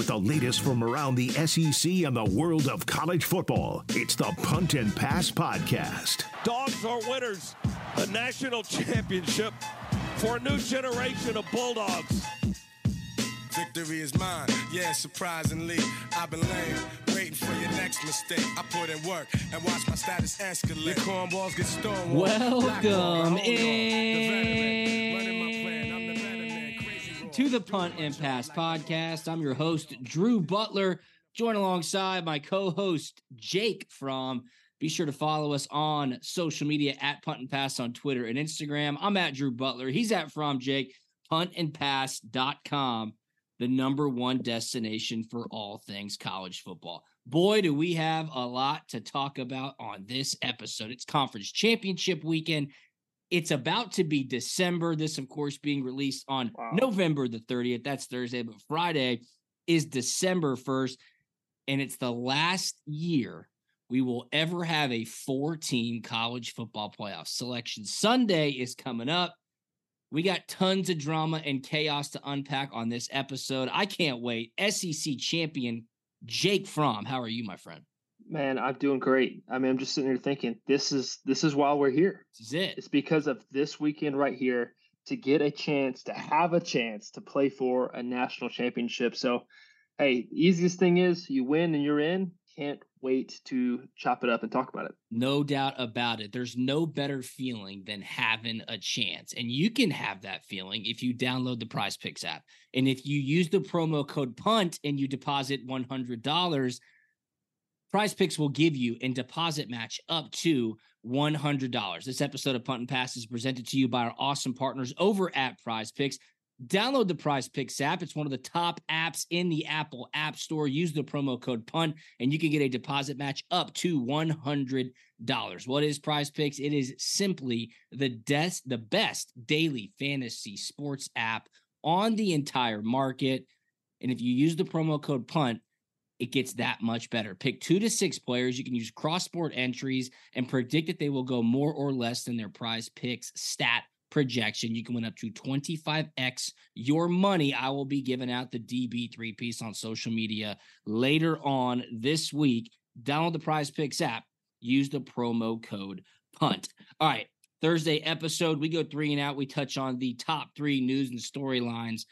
with the latest from around the SEC and the world of college football, it's the Punt and Pass Podcast. Dogs are winners. A national championship for a new generation of Bulldogs. Victory is mine, yeah, surprisingly. I've been lame, waiting for your next mistake. I put in work and watch my status escalate. Your cornballs get stonewalled. Welcome Blackball, To the Punt and Pass podcast. I'm your host, Drew Butler, joined alongside my co host, Jake Fromm. Be sure to follow us on social media at Punt and Pass on Twitter and Instagram. I'm at Drew Butler. He's at Fromm Jake, puntandpass.com, the number one destination for all things college football. Boy, do we have a lot to talk about on this episode. It's conference championship weekend. It's about to be December. This, of course, being released on November the 30th. That's Thursday, but Friday is December 1st. And it's the last year we will ever have a four team college football playoff selection. Sunday is coming up. We got tons of drama and chaos to unpack on this episode. I can't wait. SEC champion Jake Fromm. How are you, my friend? Man, I'm doing great. I mean, I'm just sitting here thinking, this is this is why we're here. This is it. It's because of this weekend right here to get a chance to have a chance to play for a national championship. So, hey, easiest thing is you win and you're in. Can't wait to chop it up and talk about it. No doubt about it. There's no better feeling than having a chance. And you can have that feeling if you download the Prize Picks app. And if you use the promo code PUNT and you deposit $100, Prize Picks will give you and deposit match up to $100. This episode of Punt and Pass is presented to you by our awesome partners over at Prize Picks. Download the Prize Picks app. It's one of the top apps in the Apple App Store. Use the promo code PUNT and you can get a deposit match up to $100. What is Prize Picks? It is simply the des- the best daily fantasy sports app on the entire market. And if you use the promo code PUNT, it gets that much better. Pick two to six players. You can use cross sport entries and predict that they will go more or less than their prize picks stat projection. You can win up to 25x your money. I will be giving out the DB3 piece on social media later on this week. Download the prize picks app, use the promo code PUNT. All right. Thursday episode, we go three and out. We touch on the top three news and storylines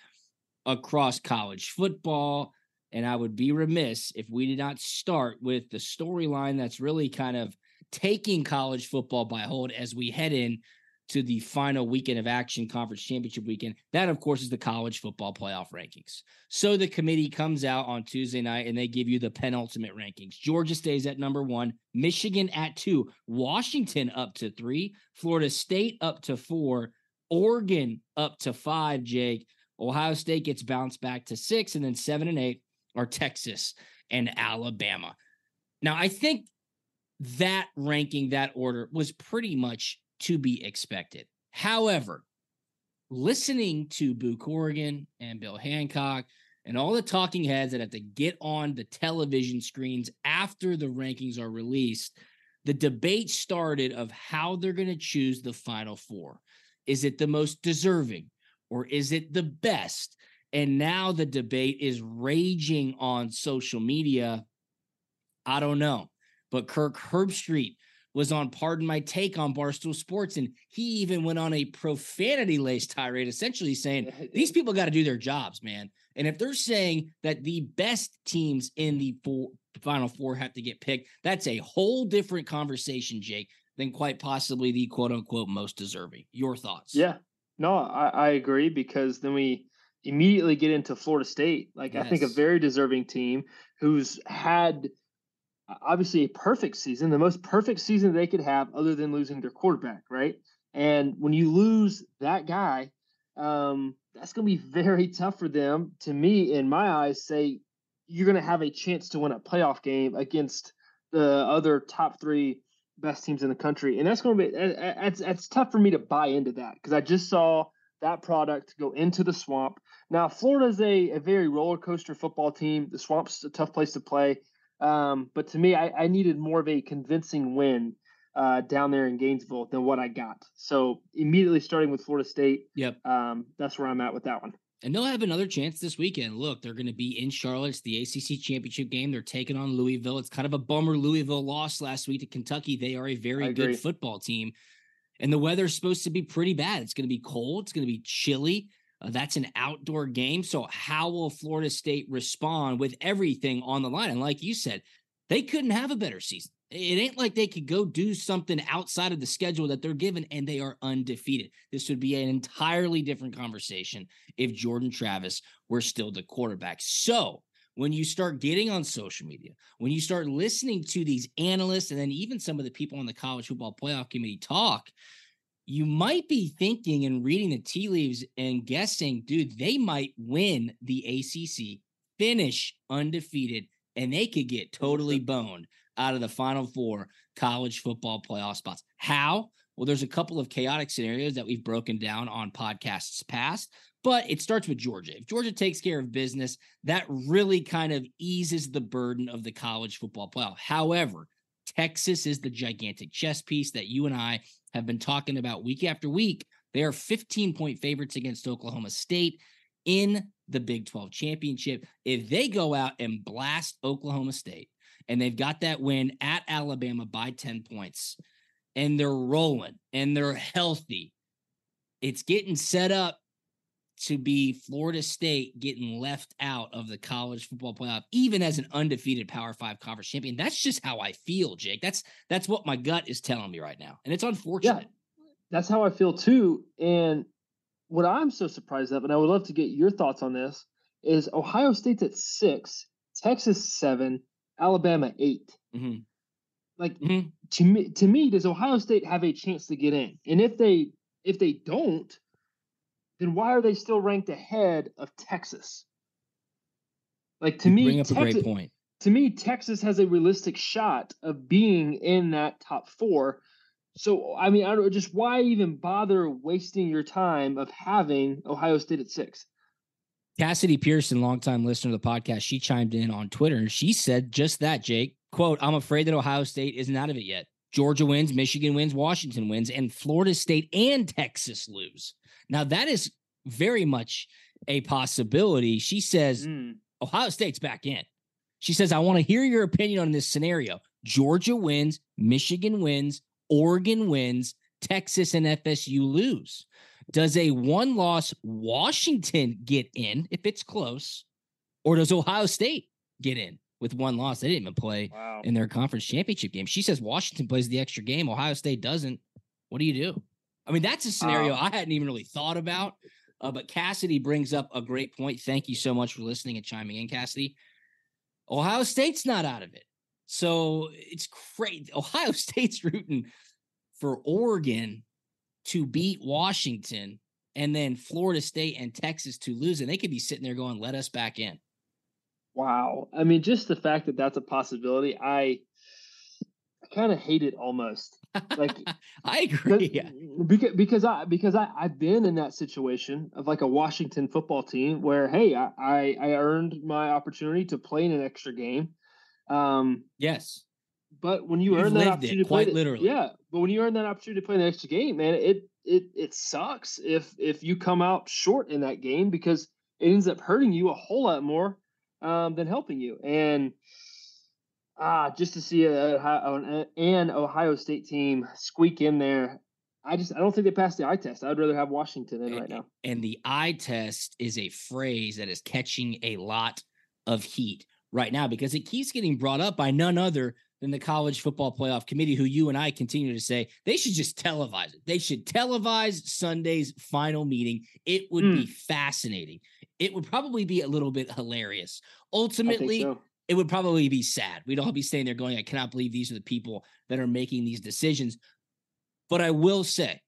across college football. And I would be remiss if we did not start with the storyline that's really kind of taking college football by hold as we head in to the final weekend of action conference championship weekend. That, of course, is the college football playoff rankings. So the committee comes out on Tuesday night and they give you the penultimate rankings. Georgia stays at number one, Michigan at two, Washington up to three, Florida State up to four, Oregon up to five, Jake. Ohio State gets bounced back to six, and then seven and eight are Texas and Alabama. Now, I think that ranking, that order was pretty much to be expected. However, listening to Boo Corrigan and Bill Hancock and all the talking heads that have to get on the television screens after the rankings are released, the debate started of how they're going to choose the final four. Is it the most deserving or is it the best? And now the debate is raging on social media. I don't know. But Kirk Herbstreit was on Pardon My Take on Barstool Sports, and he even went on a profanity laced tirade, essentially saying these people got to do their jobs, man. And if they're saying that the best teams in the four, Final Four have to get picked, that's a whole different conversation, Jake, than quite possibly the quote unquote most deserving. Your thoughts? Yeah, no, I, I agree because then we immediately get into Florida State. Like yes. I think a very deserving team who's had obviously a perfect season, the most perfect season they could have, other than losing their quarterback, right? And when you lose that guy, um, that's going to be very tough for them. To me, in my eyes, say you're going to have a chance to win a playoff game against the other top three best teams in the country, and that's going to be it's it's tough for me to buy into that because I just saw that product go into the swamp. Now, Florida's a, a very roller coaster football team. The swamp's a tough place to play. Um, but to me, I, I, needed more of a convincing win uh, down there in Gainesville than what I got. So immediately starting with Florida State. Yep. Um, that's where I'm at with that one. And they'll have another chance this weekend. Look, they're going to be in Charlotte. It's the ACC championship game. They're taking on Louisville. It's kind of a bummer. Louisville lost last week to Kentucky. They are a very good football team. And the weather's supposed to be pretty bad. It's going to be cold. It's going to be chilly. Uh, that's an outdoor game. So, how will Florida State respond with everything on the line? And like you said, they couldn't have a better season. It ain't like they could go do something outside of the schedule that they're given and they are undefeated. This would be an entirely different conversation if Jordan Travis were still the quarterback. So, when you start getting on social media, when you start listening to these analysts and then even some of the people on the college football playoff committee talk, you might be thinking and reading the tea leaves and guessing, dude, they might win the ACC, finish undefeated, and they could get totally boned out of the final four college football playoff spots. How? Well, there's a couple of chaotic scenarios that we've broken down on podcasts past. But it starts with Georgia. If Georgia takes care of business, that really kind of eases the burden of the college football playoff. However, Texas is the gigantic chess piece that you and I have been talking about week after week. They are 15 point favorites against Oklahoma State in the Big 12 championship. If they go out and blast Oklahoma State and they've got that win at Alabama by 10 points and they're rolling and they're healthy, it's getting set up to be Florida State getting left out of the college football playoff, even as an undefeated Power Five conference champion. That's just how I feel, Jake. That's that's what my gut is telling me right now, and it's unfortunate. Yeah, that's how I feel too. And what I'm so surprised of, and I would love to get your thoughts on this, is Ohio State's at six, Texas seven, Alabama 8 mm-hmm. Like mm-hmm. to me, to me, does Ohio State have a chance to get in? And if they if they don't, then why are they still ranked ahead of Texas? Like to you me, bring up Texas, a great point. To me, Texas has a realistic shot of being in that top four. So I mean, I don't just why even bother wasting your time of having Ohio State at six? Cassidy Pearson, longtime listener to the podcast, she chimed in on Twitter and she said just that, Jake. Quote, I'm afraid that Ohio State isn't out of it yet. Georgia wins, Michigan wins, Washington wins, and Florida State and Texas lose. Now, that is very much a possibility. She says mm. Ohio State's back in. She says, I want to hear your opinion on this scenario. Georgia wins, Michigan wins, Oregon wins, Texas and FSU lose. Does a one loss Washington get in if it's close? Or does Ohio State get in with one loss? They didn't even play wow. in their conference championship game. She says Washington plays the extra game, Ohio State doesn't. What do you do? I mean, that's a scenario um, I hadn't even really thought about. Uh, but Cassidy brings up a great point. Thank you so much for listening and chiming in, Cassidy. Ohio State's not out of it. So it's great. Ohio State's rooting for Oregon to beat Washington and then Florida State and Texas to lose. And they could be sitting there going, let us back in. Wow. I mean, just the fact that that's a possibility, I I kind of hate it almost. Like I agree. Because because I because I I've been in that situation of like a Washington football team where hey I I, I earned my opportunity to play in an extra game. Um. Yes. But when you You've earn that opportunity, it, quite literally, yeah. But when you earn that opportunity to play an extra game, man, it it it sucks if if you come out short in that game because it ends up hurting you a whole lot more um, than helping you. And Ah, just to see a, a, an Ohio State team squeak in there. I just I don't think they passed the eye test. I'd rather have Washington in right now. And the eye test is a phrase that is catching a lot of heat right now because it keeps getting brought up by none other than the college football playoff committee, who you and I continue to say they should just televise it. They should televise Sunday's final meeting. It would mm. be hmm. fascinating. It would probably be a little bit hilarious. Ultimately, so. it would probably be sad. We'd all be staying there going, I cannot believe these are the people that are making these decisions. But I will say,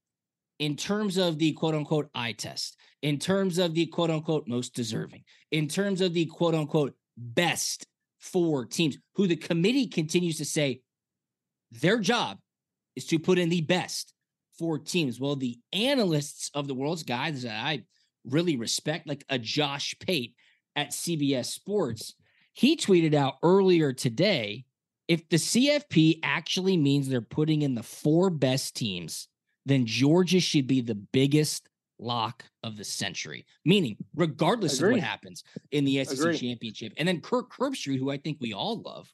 in terms of the quote unquote eye test, in terms of the quote unquote most deserving, in terms of the quote unquote best four teams who the committee continues to say their job is to put in the best four teams. Well, the analysts of the world's guys that I really respect, like a Josh Pate at CBS Sports, he tweeted out earlier today if the CFP actually means they're putting in the four best teams, then Georgia should be the biggest lock of the century. Meaning, regardless Agreed. of what happens in the SEC Agreed. championship. And then Kirk Herbstreit, who I think we all love,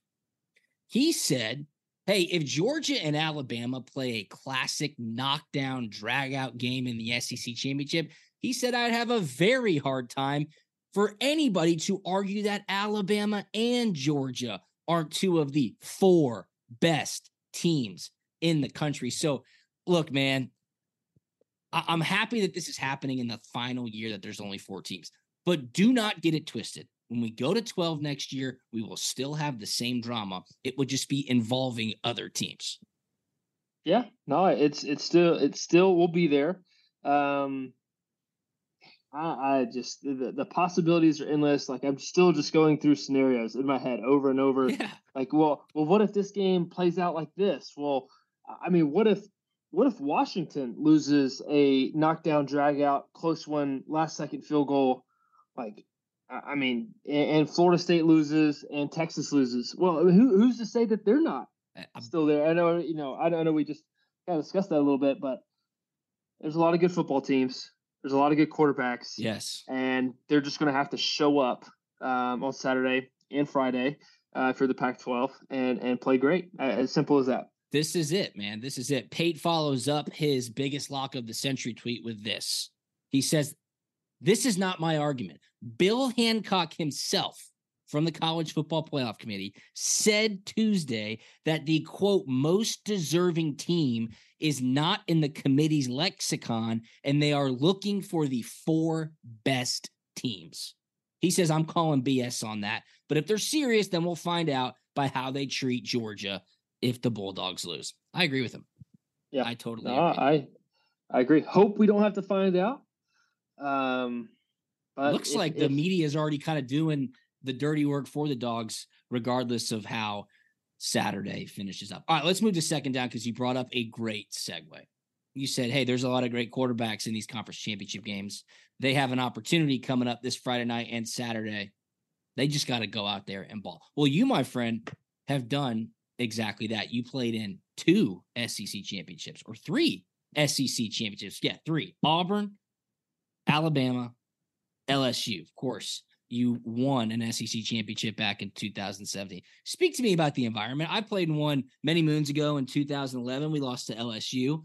he said, Hey, if Georgia and Alabama play a classic knockdown, drag out game in the SEC championship, he said I'd have a very hard time for anybody to argue that Alabama and Georgia aren't two of the four best teams in the country. So, look, man, I- am happy that this is happening in the final year that there's only four teams, but do not get it twisted. When we go to 12 next year, we will still have the same drama. It would just be involving other teams. Yeah, no, it's it's still it still will be there. Um I, I just the, the possibilities are endless. Like I'm still just going through scenarios in my head over and over. Yeah. Like, well, well, what if this game plays out like this? Well, I mean, what if what if Washington loses a knockdown, drag out, close one, last second field goal? Like, I mean, and, Florida State loses and Texas loses. Well, who, who's to say that they're not uh, um, still there? I know, you know, I know we just kind of discussed that a little bit, but there's a lot of good football teams. There's a lot of good quarterbacks. Yes. And they're just going to have to show up um, on Saturday and Friday uh, for the Pac 12 and, and play great. As simple as that. This is it, man. This is it. Pate follows up his biggest lock of the century tweet with this. He says, This is not my argument. Bill Hancock himself from the College Football Playoff Committee said Tuesday that the quote most deserving team is not in the committee's lexicon and they are looking for the four best teams. He says, I'm calling BS on that. But if they're serious, then we'll find out by how they treat Georgia if the Bulldogs lose. I agree with him. Yeah, I totally. No, I I agree. Hope we don't have to find out. Um, but looks if, like if, the media is already kind of doing the dirty work for the dogs, regardless of how Saturday finishes up. All right, let's move to second down because you brought up a great segue. You said, hey, there's a lot of great quarterbacks in these conference championship games. They have an opportunity coming up this Friday night and Saturday. They just got to go out there and ball. Well, you, my friend, have done exactly that. You played in two SEC championships or three SEC championships. Yeah, three Auburn, Alabama, LSU. Of course, you won an SEC championship back in 2017. Speak to me about the environment. I played in one many moons ago in 2011. We lost to LSU.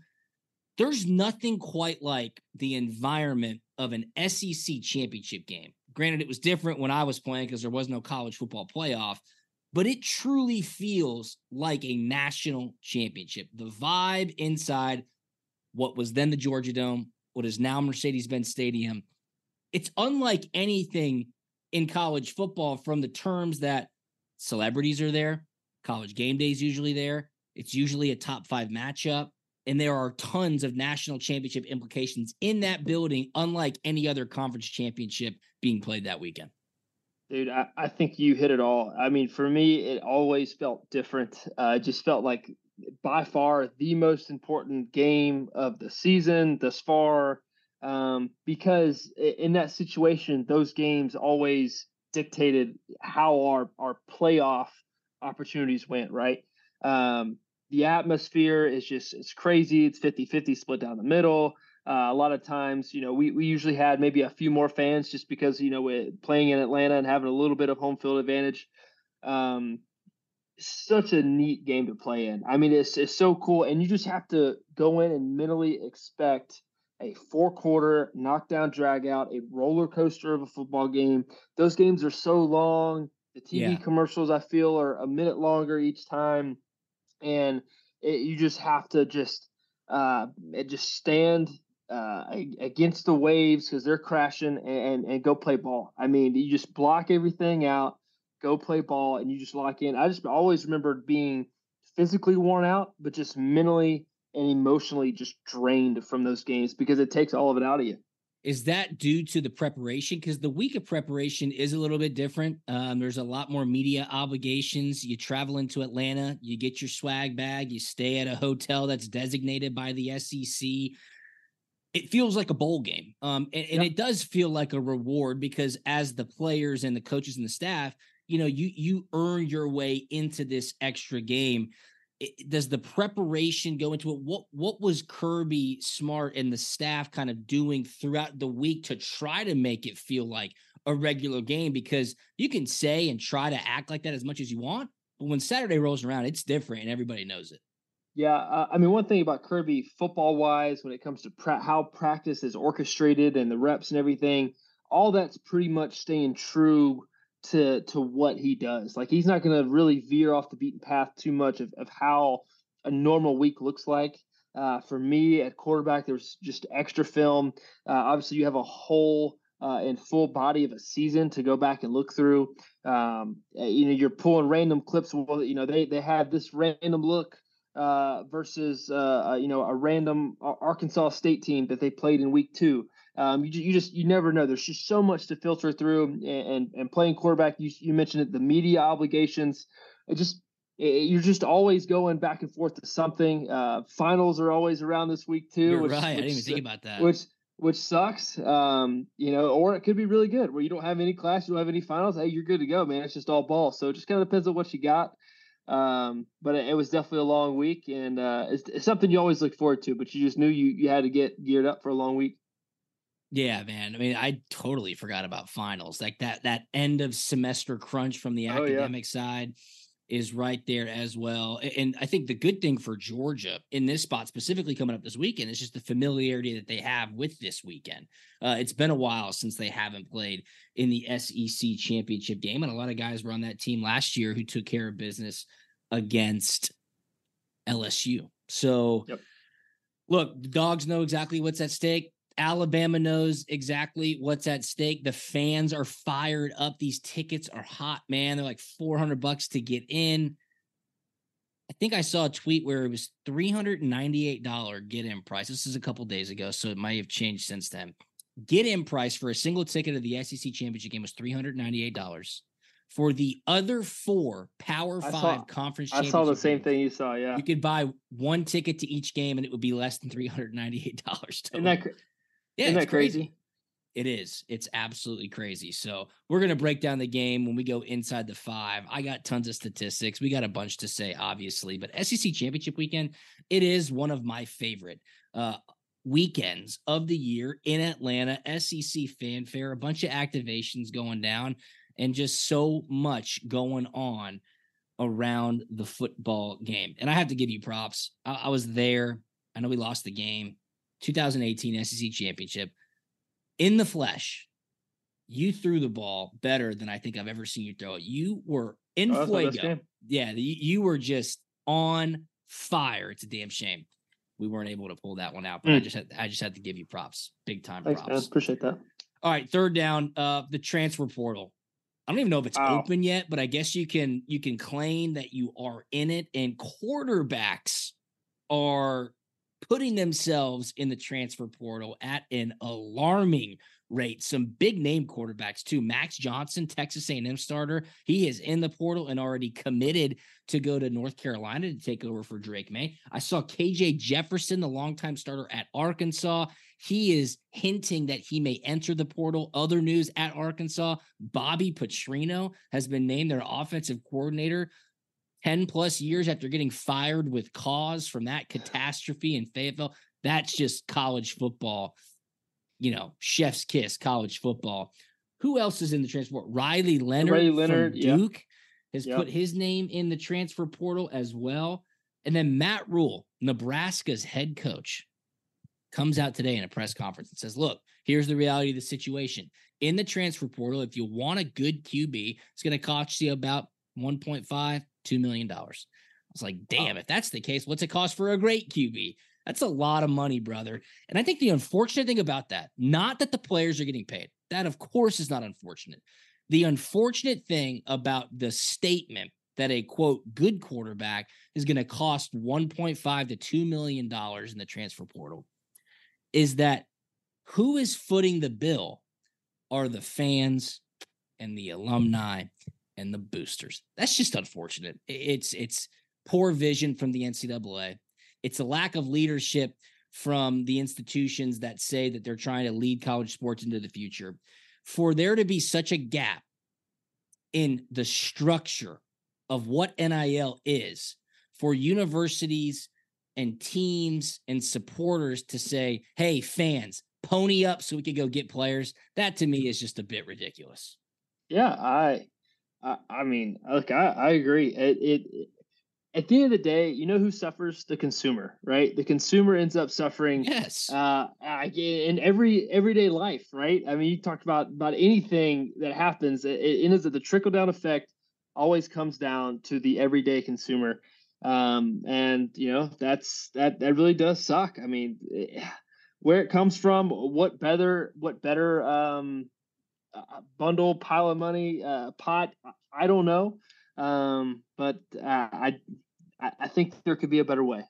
There's nothing quite like the environment of an SEC championship game. Granted, it was different when I was playing because there was no college football playoff, but it truly feels like a national championship. The vibe inside what was then the Georgia Dome, what is now Mercedes Benz Stadium, it's unlike anything in college football from the terms that celebrities are there, college game days usually there. It's usually a top five matchup. And there are tons of national championship implications in that building, unlike any other conference championship being played that weekend. Dude, I, I think you hit it all. I mean, for me, it always felt different. Uh, it just felt like by far the most important game of the season thus far. Um, because in that situation, those games always dictated how our, our playoff opportunities went, right? Um, the atmosphere is just it's crazy. It's 50 50 split down the middle. Uh, a lot of times, you know, we, we usually had maybe a few more fans just because, you know, we're playing in Atlanta and having a little bit of home field advantage. Um, such a neat game to play in. I mean, it's it's so cool, and you just have to go in and mentally expect a four quarter knockdown drag out, a roller coaster of a football game. Those games are so long. The TV yeah. commercials I feel are a minute longer each time, and it, you just have to just uh, just stand uh, against the waves because they're crashing and, and go play ball. I mean, you just block everything out, go play ball, and you just lock in. I just always remembered being physically worn out, but just mentally and emotionally just drained from those games because it takes all of it out of you. Is that due to the preparation? Because the week of preparation is a little bit different. Um, there's a lot more media obligations. You travel into Atlanta, you get your swag bag, you stay at a hotel that's designated by the SEC. It feels like a bowl game. Um, and, and yep. it does feel like a reward because as the players and the coaches and the staff, you know, you you earn your way into this extra game does the preparation go into it? What what was Kirby Smart and the staff kind of doing throughout the week to try to make it feel like a regular game? Because you can say and try to act like that as much as you want, but when Saturday rolls around, it's different and everybody knows it. Yeah, uh, I mean, one thing about Kirby football wise, when it comes to pra- how practice is orchestrated and the reps and everything, all that's pretty much staying true to to what he does. Like he's not going to really veer off the beaten path too much of, of how a normal week looks like. Uh, for me at quarterback, there's just extra film. Uh, obviously, you have a whole uh, and full body of a season to go back and look through. Um, eh, you know, you're pulling random clips. Well, you know, they they have this random look uh, versus uh, uh, you know a random Arkansas State team that they played in week two. Um, you, you just you never know. There's just so much to filter through, and and, and playing quarterback. You you mentioned it, the media obligations. It just it, you're just always going back and forth to something. Uh, finals are always around this week too. You're which, right. Which, I didn't even think about that. Which which sucks. Um, you know, or it could be really good where you don't have any class, you don't have any finals. Hey, you're good to go, man. It's just all ball. So it just kind of depends on what you got. Um, but it, it, was definitely a long week, and uh, it's, it's, something you always look forward to. But you just knew you you had to get geared up for a long week. Yeah, man. I mean, I totally forgot about finals. Like that that end of semester crunch from the academic oh, yeah. side is right there as well. And I think the good thing for Georgia in this spot, specifically coming up this weekend, is just the familiarity that they have with this weekend. Uh, it's been a while since they haven't played in the SEC championship game, and a lot of guys were on that team last year who took care of business against LSU. So, yep. look, the dogs know exactly what's at stake. Alabama knows exactly what's at stake. The fans are fired up. These tickets are hot, man. They're like 400 bucks to get in. I think I saw a tweet where it was $398 get in price. This is a couple days ago, so it might have changed since then. Get in price for a single ticket of the SEC championship game was $398. For the other four Power Five saw, conference, I saw the same games, thing you saw. Yeah, you could buy one ticket to each game, and it would be less than three hundred ninety-eight dollars. Isn't that yeah, Isn't that crazy? crazy? It is. It's absolutely crazy. So we're gonna break down the game when we go inside the five. I got tons of statistics. We got a bunch to say, obviously, but SEC championship weekend, it is one of my favorite uh weekends of the year in Atlanta. SEC fanfare, a bunch of activations going down, and just so much going on around the football game. And I have to give you props. I, I was there. I know we lost the game. 2018 SEC championship in the flesh. You threw the ball better than I think I've ever seen you throw it. You were in oh, fuego. Yeah, you were just on fire. It's a damn shame we weren't able to pull that one out, but mm. I just had I just had to give you props, big time Thanks, props. Man. Appreciate that. All right, third down, uh, the transfer portal. I don't even know if it's wow. open yet, but I guess you can you can claim that you are in it, and quarterbacks are putting themselves in the transfer portal at an alarming rate. Some big name quarterbacks too. Max Johnson, Texas A&M starter, he is in the portal and already committed to go to North Carolina to take over for Drake Maye. I saw KJ Jefferson, the longtime starter at Arkansas. He is hinting that he may enter the portal. Other news at Arkansas, Bobby Petrino has been named their offensive coordinator. 10 plus years after getting fired with cause from that catastrophe in Fayetteville. That's just college football, you know, chef's kiss college football. Who else is in the transport? Riley Leonard, Riley Leonard Duke. has Yep. put his name in the transfer portal as well. And then Matt Rhule, Nebraska's head coach, comes out today in a press conference and says, Look, here's the reality of the situation. In the transfer portal, if you want a good QB, it's going to cost you about 1.5, $2 million. I was like, damn, if that's the case, what's it cost for a great QB? That's a lot of money, brother. And I think the unfortunate thing about that, not that the players are getting paid, that of course is not unfortunate. The unfortunate thing about the statement that a quote good quarterback is going to cost 1.5 to 2 million dollars in the transfer portal is that who is footing the bill are the fans and the alumni and the boosters. That's just unfortunate. It's it's poor vision from the NCAA. It's a lack of leadership from the institutions that say that they're trying to lead college sports into the future. For there to be such a gap in the structure of what NIL is for universities and teams and supporters to say, hey, fans, pony up so we could go get players. That to me is just a bit ridiculous. Yeah, I, I, I mean, look, I, I agree. It, it, at the end of the day, you know who suffers? The consumer, right? The consumer ends up suffering. Yes. Uh, in every everyday life, right? I mean, you talked about about anything that happens. It, it ends up the trickle down effect always comes down to the everyday consumer, um, and you know that's that that really does suck. I mean, eh, where it comes from, what better what better um, uh, bundle pile of money uh, pot? I don't know, um, but uh, I I I think there could be a better way.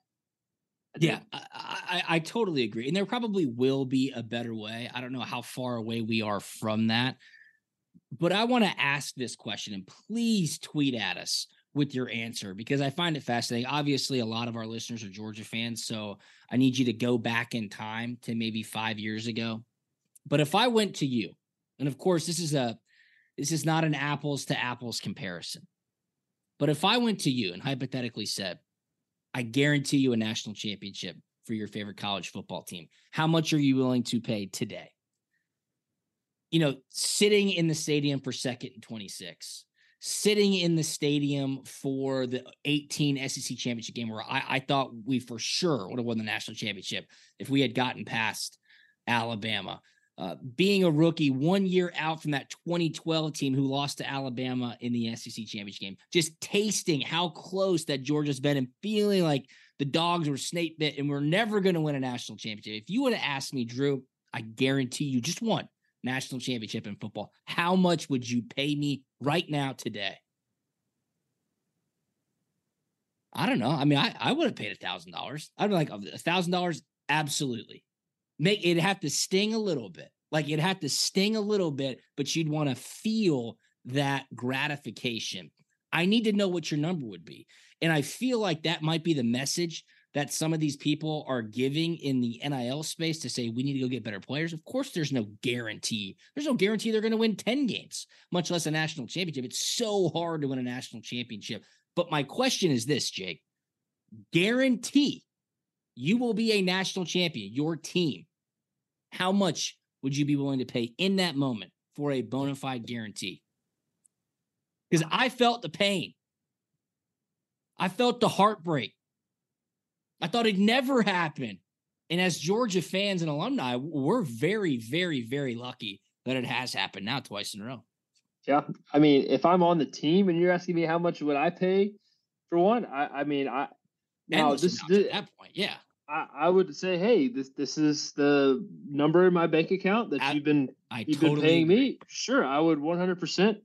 I. Yeah, I, I, I totally agree. And there probably will be a better way. I don't know how far away we are from that. But I want to ask this question and please tweet at us with your answer because I find it fascinating. Obviously, a lot of our listeners are Georgia fans. So I need you to go back in time to maybe five years ago. But if I went to you, and of course, this is a this is not an apples to apples comparison. But if I went to you and hypothetically said, I guarantee you a national championship for your favorite college football team. How much are you willing to pay today? You know, sitting in the stadium for second and 26, sitting in the stadium for the 18 SEC championship game where I, I thought we for sure would have won the national championship if we had gotten past Alabama. Uh, being a rookie one year out from that 2012 team who lost to Alabama in the SEC championship game, just tasting how close that Georgia's been and feeling like the dogs were snake bit and we're never going to win a national championship. If you would have asked me, Drew, I guarantee you just one national championship in football. How much would you pay me right now today? I don't know. I mean, I, I would have paid a thousand dollars. I'd be like a thousand dollars, absolutely. Make it'd have to sting a little bit. Like it'd have to sting a little bit, but you'd want to feel that gratification. I need to know what your number would be. And I feel like that might be the message that some of these people are giving in the NIL space to say we need to go get better players. Of course, there's no guarantee. There's no guarantee they're going to win 10 games, much less a national championship. It's so hard to win a national championship. But my question is this, Jake guarantee you will be a national champion, your team. How much would you be willing to pay in that moment for a bona fide guarantee? Because I felt the pain. I felt the heartbreak. I thought it'd never happen. And as Georgia fans and alumni, we're very, very, very lucky that it has happened now twice in a row. Yeah, I mean, if I'm on the team and you're asking me how much would I pay for one, I, I mean, I now this, amounts at that point, yeah. I, I would say, hey, this this is the number in my bank account that I- you've been I you've totally been paying agree. me. Sure, I would 100%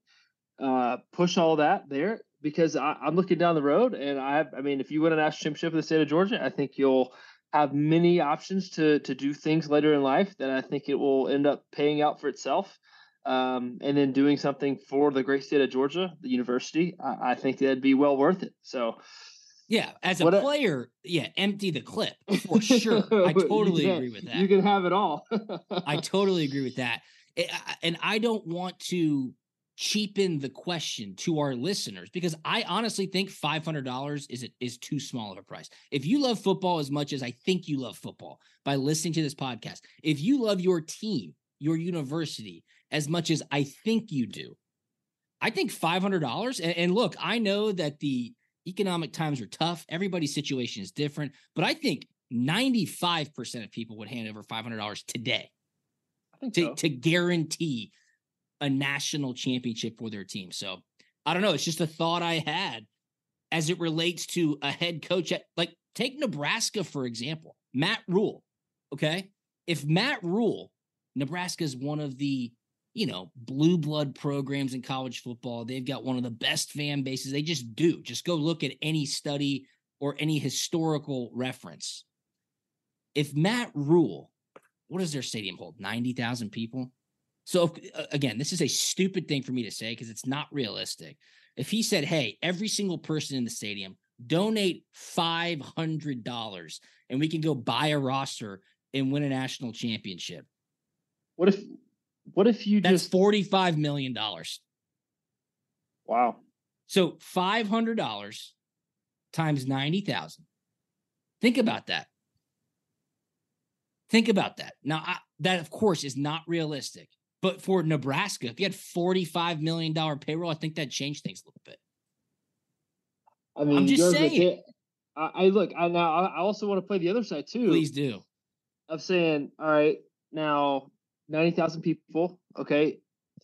uh, push all that there because I, I'm looking down the road, and I I mean, if you win a national championship in the state of Georgia, I think you'll have many options to to do things later in life that I think it will end up paying out for itself. Um, and then doing something for the great state of Georgia, the university, I, I think that'd be well worth it. So, Yeah, as a What a- player, yeah, empty the clip for sure. I totally can- agree with that. You can have it all. I totally agree with that. Eh, I- And I don't want to cheapen the question to our listeners because I honestly think $500 is is too small of a price. If you love football as much as I think you love football by listening to this podcast, if you love your team, your university as much as I think you do, I think five hundred dollars. And, and look, I know that the economic times are tough. Everybody's situation is different, but I think ninety five percent of people would hand over five hundred dollars today to, so. to guarantee a national championship for their team. So I don't know. It's just a thought I had as it relates to a head coach at like take Nebraska, for example, Matt Rhule. Okay. If Matt Rhule, Nebraska is one of the, you know, blue blood programs in college football. They've got one of the best fan bases. They just do. Just go look at any study or any historical reference. If Matt Rhule, what does their stadium hold? 90,000 people? So if, uh, again, this is a stupid thing for me to say because it's not realistic. If he said, "Hey, every single person in the stadium donate five hundred dollars, and we can go buy a roster and win a national championship," what if, what if you that's just forty-five million dollars. wow? So five hundred dollars times ninety thousand. Think about that. Think about that. Now, I, that of course is not realistic. But for Nebraska, if you had $45 million payroll, I think that changed things a little bit. I mean, I'm just saying. it- I, I look. I now. I I also want to play the other side too. Please do. Of saying, all right, now ninety thousand people. Okay,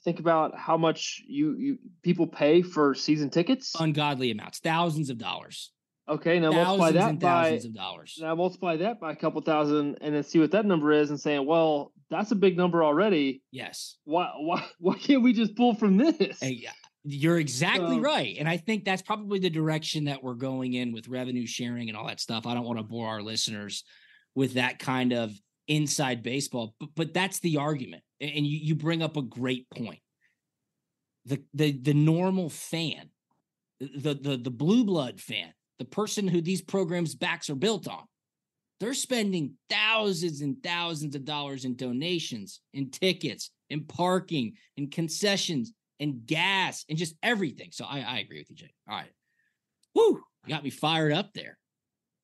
think about how much you you people pay for season tickets. Ungodly amounts, thousands of dollars. Okay, now thousands multiply that by thousands of dollars. now multiply that by a couple thousand, and then see what that number is, and saying, well, that's a big number already. Yes. Why why why can't we just pull from this? Hey, yeah, you're exactly So- right. And I think that's probably the direction that we're going in with revenue sharing and all that stuff. I don't want to bore our listeners with that kind of inside baseball, but, but that's the argument. And you, you bring up a great point. The the the normal fan, the the the blue blood fan, the person who these programs backs are built on, they're spending thousands and thousands of dollars in donations, in tickets, in parking, in concessions, and gas, and just everything. So I, I agree with you, Jake. All right. Woo! You got me fired up there.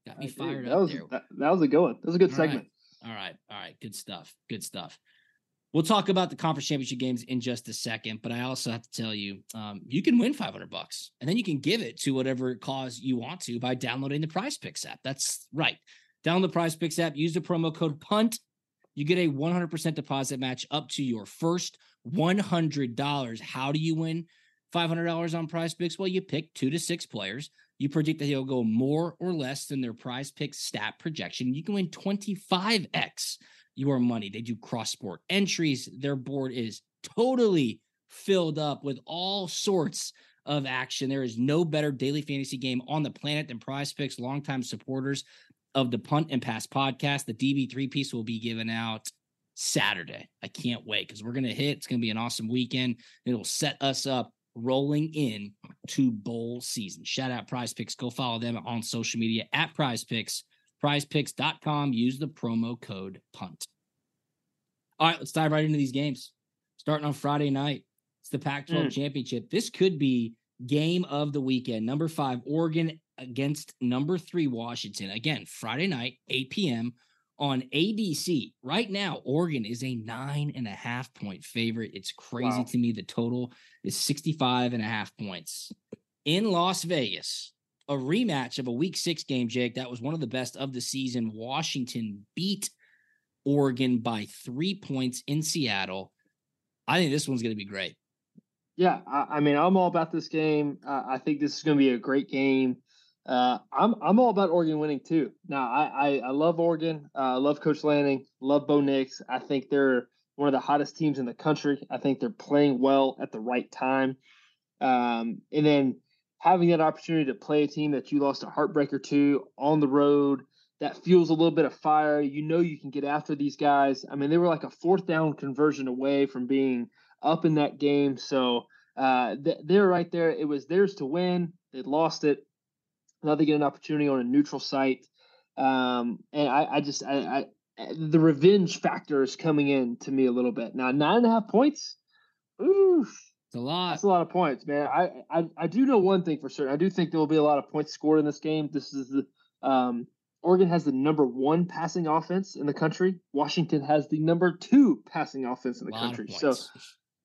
Got me Dude, fired up was there. that, that was a good one. That was a good All right. All right. All right. Good stuff. Good stuff. We'll talk about the conference championship games in just a second, but I also have to tell you, um, you can win 500 bucks and then you can give it to whatever cause you want to by downloading the Prize Picks app. That's right. Download the Prize Picks app, use the promo code PUNT. You get a 100% deposit match up to your first $100. How do you win $500 on Prize Picks? Well, you pick two to six players. You predict that they'll go more or less than their Prize Picks stat projection. You can win 25x your money. They do cross sport entries. Their board is totally filled up with all sorts of action. There is no better daily fantasy game on the planet than Prize Picks. Longtime supporters of the Punt and Pass podcast. The DB3 piece will be given out Saturday. I can't wait because we're going to hit. It's going to be an awesome weekend. It'll set us up rolling in to bowl season. Shout out Prize Picks. Go follow them on social media at Prize Picks prizepicks.com. Use the promo code PUNT. All right, let's dive right into these games. Starting on Friday night, it's the Pac 12 Mm. championship. This could be game of the weekend. Number five, Oregon against number three, Washington. Again, Friday night, 8 p.m. on ABC. Right now, Oregon is a nine and a half point favorite. It's crazy Wow. to me. The total is 65 and a half points in Las Vegas a rematch of a week six game, Jake. That was one of the best of the season. Washington beat Oregon by three points in Seattle. I think this one's going to be great. Yeah, I, I mean, I'm all about this game. Uh, I think this is going to be a great game. Uh, I'm I'm all about Oregon winning too. Now, I I, I love Oregon. Uh, I love Coach Lanning. Love Bo Nix. I think they're one of the hottest teams in the country. I think they're playing well at the right time. Um, and then having that opportunity to play a team that you lost a heartbreaker to on the road that fuels a little bit of fire. You know you can get after these guys. I mean, they were like a fourth down conversion away from being up in that game. So uh, they're right there. It was theirs to win. They lost it. Now they get an opportunity on a neutral site. Um, and I, I just, I, I, the revenge factor is coming in to me a little bit. Now, nine and a half points. Ooh, It's a lot. that's a lot of points, man. I, I, I do know one thing for certain. I do think there will be a lot of points scored in this game. This is the, um, Oregon has the number one passing offense in the country. Washington has the number two passing offense in the country. So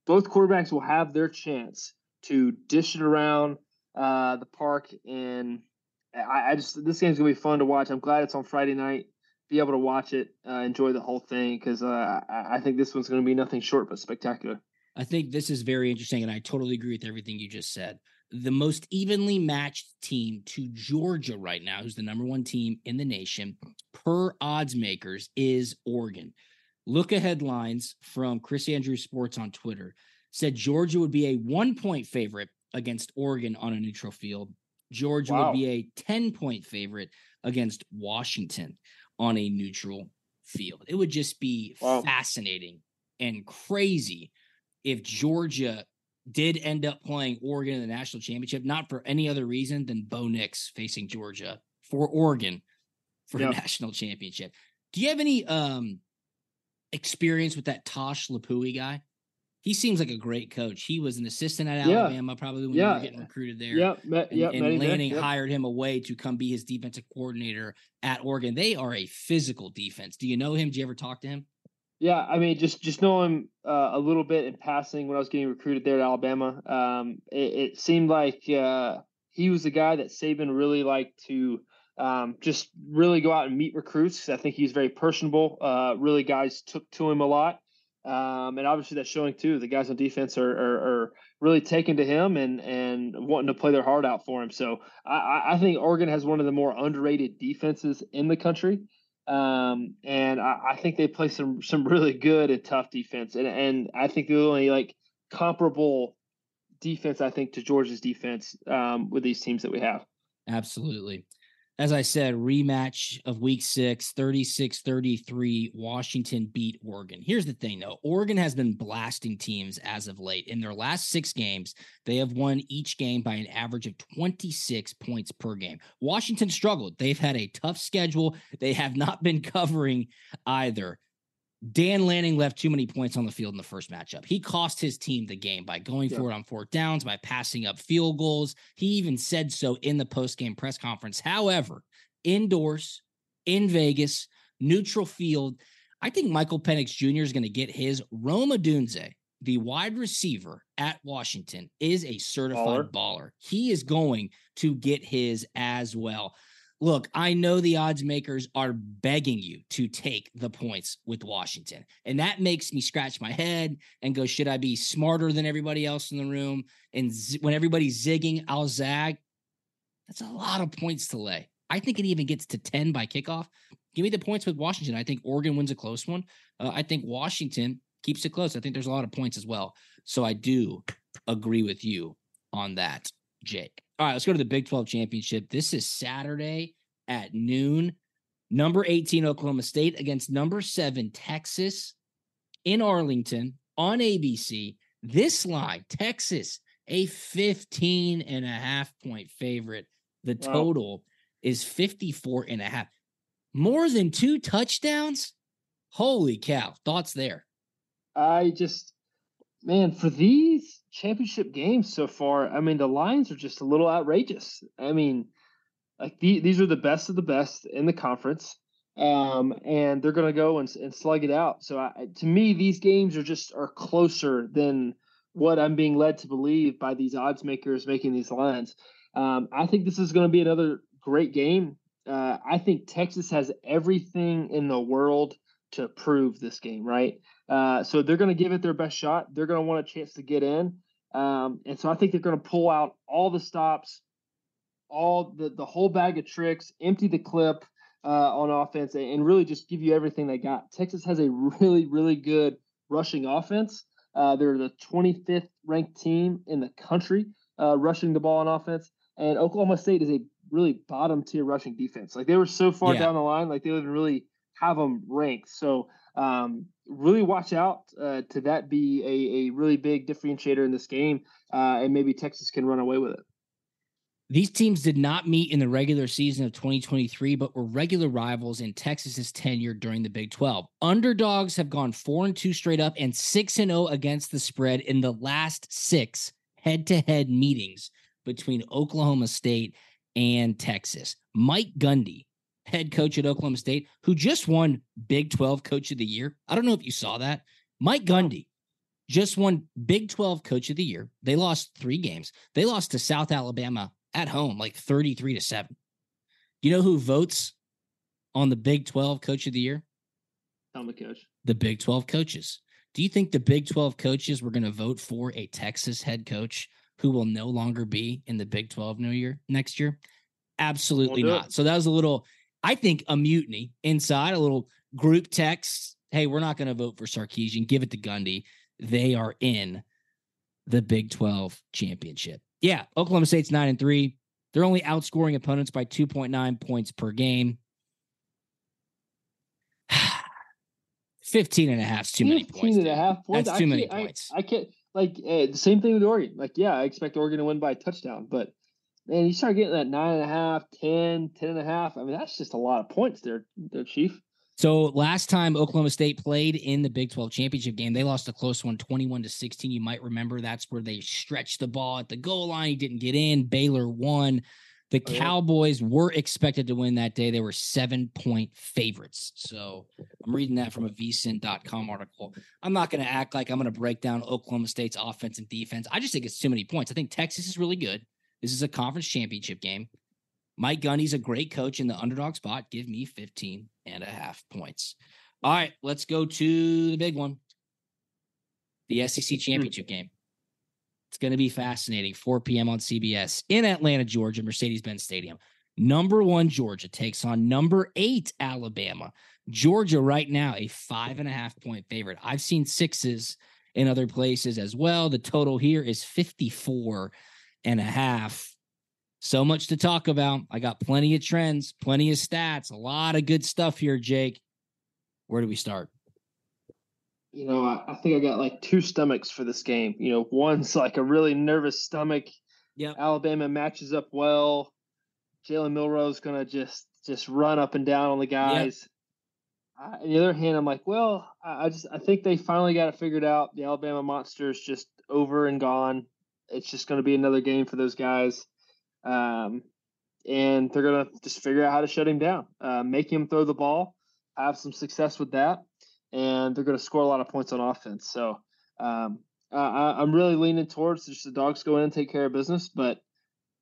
both quarterbacks will have their chance to dish it around uh, the park. And I, I just this game's gonna be fun to watch. I'm glad it's on Friday night. Be able to watch it, uh, enjoy the whole thing because uh, I, I think this one's to be nothing short but spectacular. I think this is very interesting, and I totally agree with everything you just said. The most evenly matched team to Georgia right now, who's the number one team in the nation per odds makers, is Oregon. Look ahead lines from Chris Andrews Sports on Twitter said Georgia would be a one point favorite against Oregon on a neutral field. Georgia wow. would be a 10 point favorite against Washington on a neutral field. It would just be wow. fascinating and crazy if Georgia did end up playing Oregon in the national championship, not for any other reason than Bo Nix facing Georgia for Oregon for yep. a national championship. Do you have any um experience with that Tosh Lupoi guy? He seems like a great coach. He was an assistant at Alabama, yeah. probably when yeah. we were getting recruited there. Yeah, yeah. And, and Lanning yep. hired him away to come be his defensive coordinator at Oregon. They are a physical defense. Do you know him? Do you ever talk to him? Yeah, I mean, just just know him uh, a little bit in passing when I was getting recruited there at Alabama. Um, it, it, seemed like uh, he was the guy that Saban really liked to um, just really go out and meet recruits. I think he's very personable. Uh, really, guys took to him a lot. Um, and obviously that's showing too. The guys on defense are, are, are, really taking to him and and wanting to play their heart out for him. So I, I think Oregon has one of the more underrated defenses in the country. Um, and I, I, think they play some some really good and tough defense. And and I think the only like comparable defense I think to Georgia's defense um, with these teams that we have. Absolutely as I said, rematch of week six, 36 33. Washington beat Oregon. Here's the thing, though Oregon has been blasting teams as of late. In their last six games, they have won each game by an average of 26 points per game. Washington struggled. They've had a tough schedule, they have not been covering either. Dan Lanning left too many points on the field in the first matchup. He cost his team the game by going yeah. for it on fourth downs, by passing up field goals. He even said so in the post-game press conference. However, indoors, in Vegas, neutral field, I think Michael Penix Jr. is going to get his. Rome Odunze, the wide receiver at Washington, is a certified baller. baller. He is going to get his as well look, I know the odds makers are begging you to take the points with Washington. And that makes me scratch my head and go, should I be smarter than everybody else in the room? And z- when everybody's zigging, I'll zag. That's a lot of points to lay. I think it even gets to 10 by kickoff. Give me the points with Washington. I think Oregon wins a close one. Uh, I think Washington keeps it close. I think there's a lot of points as well. So I do agree with you on that, Jake. All right, let's go to the Big 12 championship. This is Saturday at noon. Number 18, Oklahoma State against number seven, Texas in Arlington on ABC. This line, Texas, a 15 and a half point favorite. The total wow. is 54 and a half. More than two touchdowns? Holy cow. Thoughts there? I just, man, for these championship games so far, I mean, the lines are just a little outrageous. I mean, like the, these are the best of the best in the conference, um, and they're going to go and, and slug it out. So I, to me, these games are just are closer than what I'm being led to believe by these odds makers making these lines. Um, I think this is going to be another great game. Uh, I think Texas has everything in the world to prove this game, right? Uh, so they're going to give it their best shot. They're going to want a chance to get in. Um, and so I think they're going to pull out all the stops, all the, the whole bag of tricks, empty the clip uh, on offense, and really just give you everything they got. Texas has a really, really good rushing offense. Uh, they're the 25th ranked team in the country uh, rushing the ball on offense. And Oklahoma State is a really bottom tier rushing defense. Like they were so far yeah. down the line, like they didn't really have them ranked. So um, really watch out uh, to that be a, a really big differentiator in this game, uh, and maybe Texas can run away with it. These teams did not meet in the regular season of 2023, but were regular rivals in Texas's tenure during the Big 12. Underdogs have gone 4 and 2 straight up and 6 and 0 against the spread in the last 6 head-to-head meetings between Oklahoma State and Texas. Mike Gundy head coach at Oklahoma State, who just won Big 12 Coach of the Year. I don't know if you saw that. Mike Gundy just won Big 12 Coach of the Year. They lost three games. They lost to South Alabama at home, like 33 to 7. You know who votes on the Big 12 Coach of the Year? Me, coach. The Big 12 coaches. Do you think the Big 12 coaches were going to vote for a Texas head coach who will no longer be in the Big 12 new year next year? Absolutely not. It. So that was a little, I think, a mutiny inside, a little group text. Hey, we're not going to vote for Sarkisian. Give it to Gundy. They are in the Big 12 championship. Yeah, Oklahoma State's nine and three. They're only outscoring opponents by 2.9 points per game. 15 and a half is too many points. and a half points. That's too many points. I, I can't like uh, the same thing with Oregon. Like, yeah, I expect Oregon to win by a touchdown, but man, you start getting that nine and a half, 10, 10 and a half. I mean, that's just a lot of points there, there, Chief. So last time Oklahoma State played in the Big 12 championship game, they lost a close one, 21 to 16. You might remember that's where they stretched the ball at the goal line. He didn't get in. Baylor won. The oh, Cowboys were expected to win that day. They were seven point favorites. So I'm reading that from a vsin.com article. I'm not going to act like I'm going to break down Oklahoma State's offense and defense. I just think it's too many points. I think Texas is really good. This is a conference championship game. Mike Gundy's a great coach in the underdog spot. Give me 15 and a half points. All right, let's go to the big one the SEC hmm. championship game. It's going to be fascinating. 4 p.m. on CBS in Atlanta, Georgia, Mercedes Benz Stadium. Number one, Georgia takes on number eight, Alabama. Georgia, right now, a five and a half point favorite. I've seen sixes in other places as well. The total here is 54 and a half. So much to talk about. I got plenty of trends, plenty of stats, a lot of good stuff here, Jake. Where do we start? you know, I, I, think I got like two stomachs for this game. You know, one's like a really nervous stomach. Yeah. Alabama matches up well. Jalen Milroe's gonna just just run up and down on the guys. Yep. On the other hand, I'm like, well, I, I just I think they finally got it figured out. The Alabama monster is just over and gone. It's just going to be another game for those guys, um, and they're going to just figure out how to shut him down, uh, make him throw the ball, have some success with that, and they're going to score a lot of points on offense. So um, I, am really leaning towards just the dogs go in and take care of business, but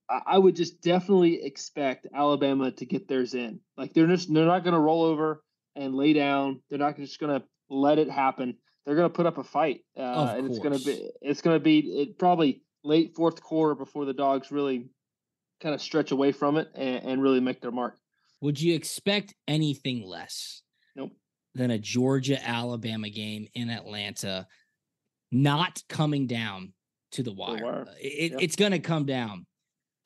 I, I would just definitely expect Alabama to get theirs in. Like they're just they're not going to roll over and lay down. They're not just going to let it happen. They're going to put up a fight, uh, and it's going to be it's going to be it probably late fourth quarter before the dogs really kind of stretch away from it and, and really make their mark. Would you expect anything less? Nope than a Georgia Alabama game in Atlanta not coming down to the wire. The wire. It, yep. It's going to come down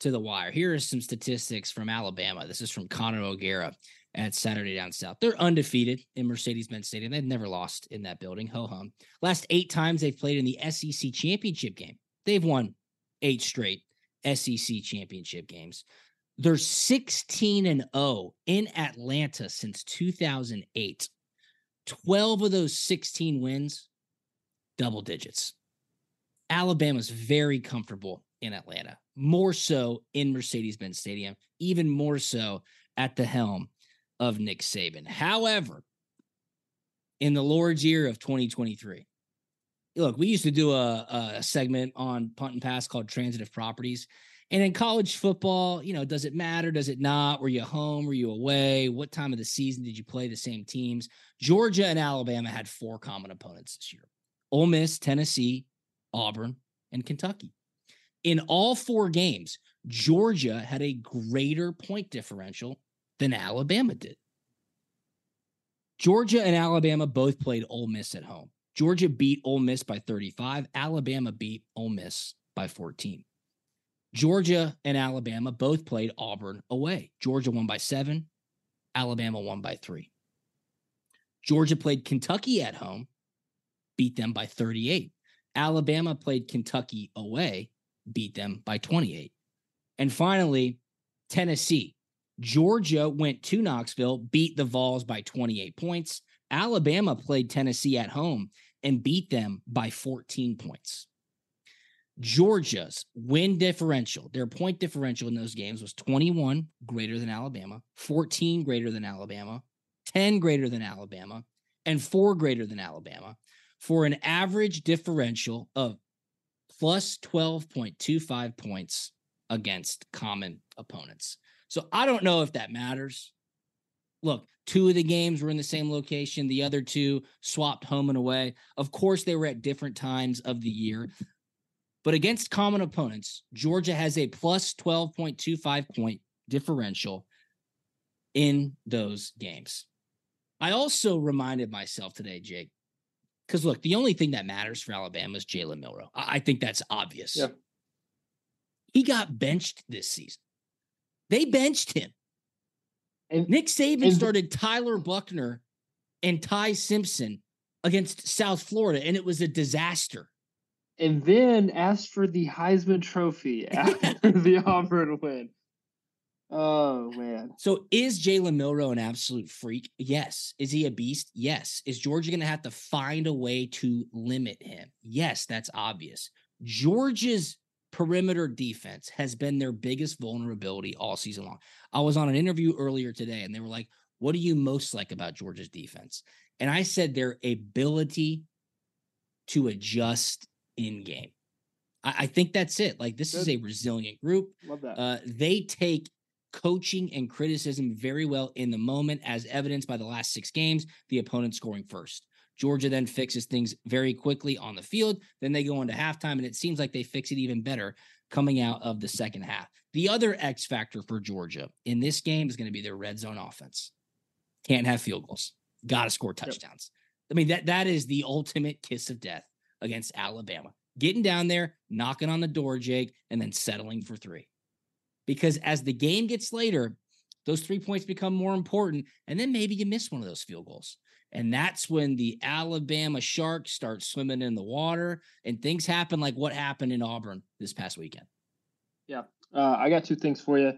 to the wire. Here are some statistics from Alabama. This is from Connor O'Gara at Saturday Down South. They're undefeated in Mercedes Benz Stadium. They've never lost in that building. Ho hum. Last eight times they've played in the SEC championship game, they've won eight straight SEC championship games. They're 16 and 0 in Atlanta since 2008. 12 of those 16 wins, double digits. Alabama's very comfortable in Atlanta, more so in Mercedes Benz Stadium, even more so at the helm of Nick Saban. However, in the Lord's year of 2023, look, we used to do a, a segment on punt and pass called Transitive Properties. And in college football, you know, does it matter? Does it not? Were you home? Were you away? What time of the season did you play the same teams? Georgia and Alabama had four common opponents this year Ole Miss, Tennessee, Auburn, and Kentucky. In all four games, Georgia had a greater point differential than Alabama did. Georgia and Alabama both played Ole Miss at home. Georgia beat Ole Miss by 35. Alabama beat Ole Miss by 14. Georgia and Alabama both played Auburn away. Georgia won by seven, Alabama won by three. Georgia played Kentucky at home, beat them by 38. Alabama played Kentucky away, beat them by 28. And finally, Tennessee. Georgia went to Knoxville, beat the Vols by 28 points. Alabama played Tennessee at home and beat them by 14 points. Georgia's win differential, their point differential in those games was 21 greater than Alabama, 14 greater than Alabama, 10 greater than Alabama, and 4 greater than Alabama. for an average differential of plus 12.25 points against common opponents. So I don't know if that matters. Look, two of the games were in the same location, the other two swapped home and away. Of course, they were at different times of the year. But against common opponents, Georgia has a plus 12.25 point differential in those games. I also reminded myself today, Jake, because look, the only thing that matters for Alabama is Jalen Milroe. I, I think that's obvious. Yeah. He got benched this season. They benched him. And Nick Saban and- started Tyler Buchner and Ty Simpson against South Florida, and it was a disaster. and then asked for the Heisman Trophy after the Auburn win. Oh man, So is Jalen Milroe an absolute freak? Yes. Is he a beast? Yes. Is Georgia going to have to find a way to limit him? Yes, that's obvious. Georgia's perimeter defense has been their biggest vulnerability all season long. I was on an interview earlier today and they were like, What do you most like about Georgia's defense? And I said their ability to adjust in game. I, I think that's it. Like, this is a resilient group. love that. Uh, they take coaching and criticism very well in the moment, as evidenced by the last six games, the opponent scoring first. Georgia then fixes things very quickly on the field. Then they go into halftime, and it seems like they fix it even better coming out of the second half. The other X factor for Georgia in this game is going to be their red zone offense. Can't have field goals. Got to score touchdowns. I mean that that is the ultimate kiss of death against Alabama. Getting down there, knocking on the door, Jake, and then settling for three because as the game gets later, those three points become more important. And then maybe you miss one of those field goals. And that's when the Alabama Sharks start swimming in the water and things happen like what happened in Auburn this past weekend. Yeah. Uh, I got two things for you.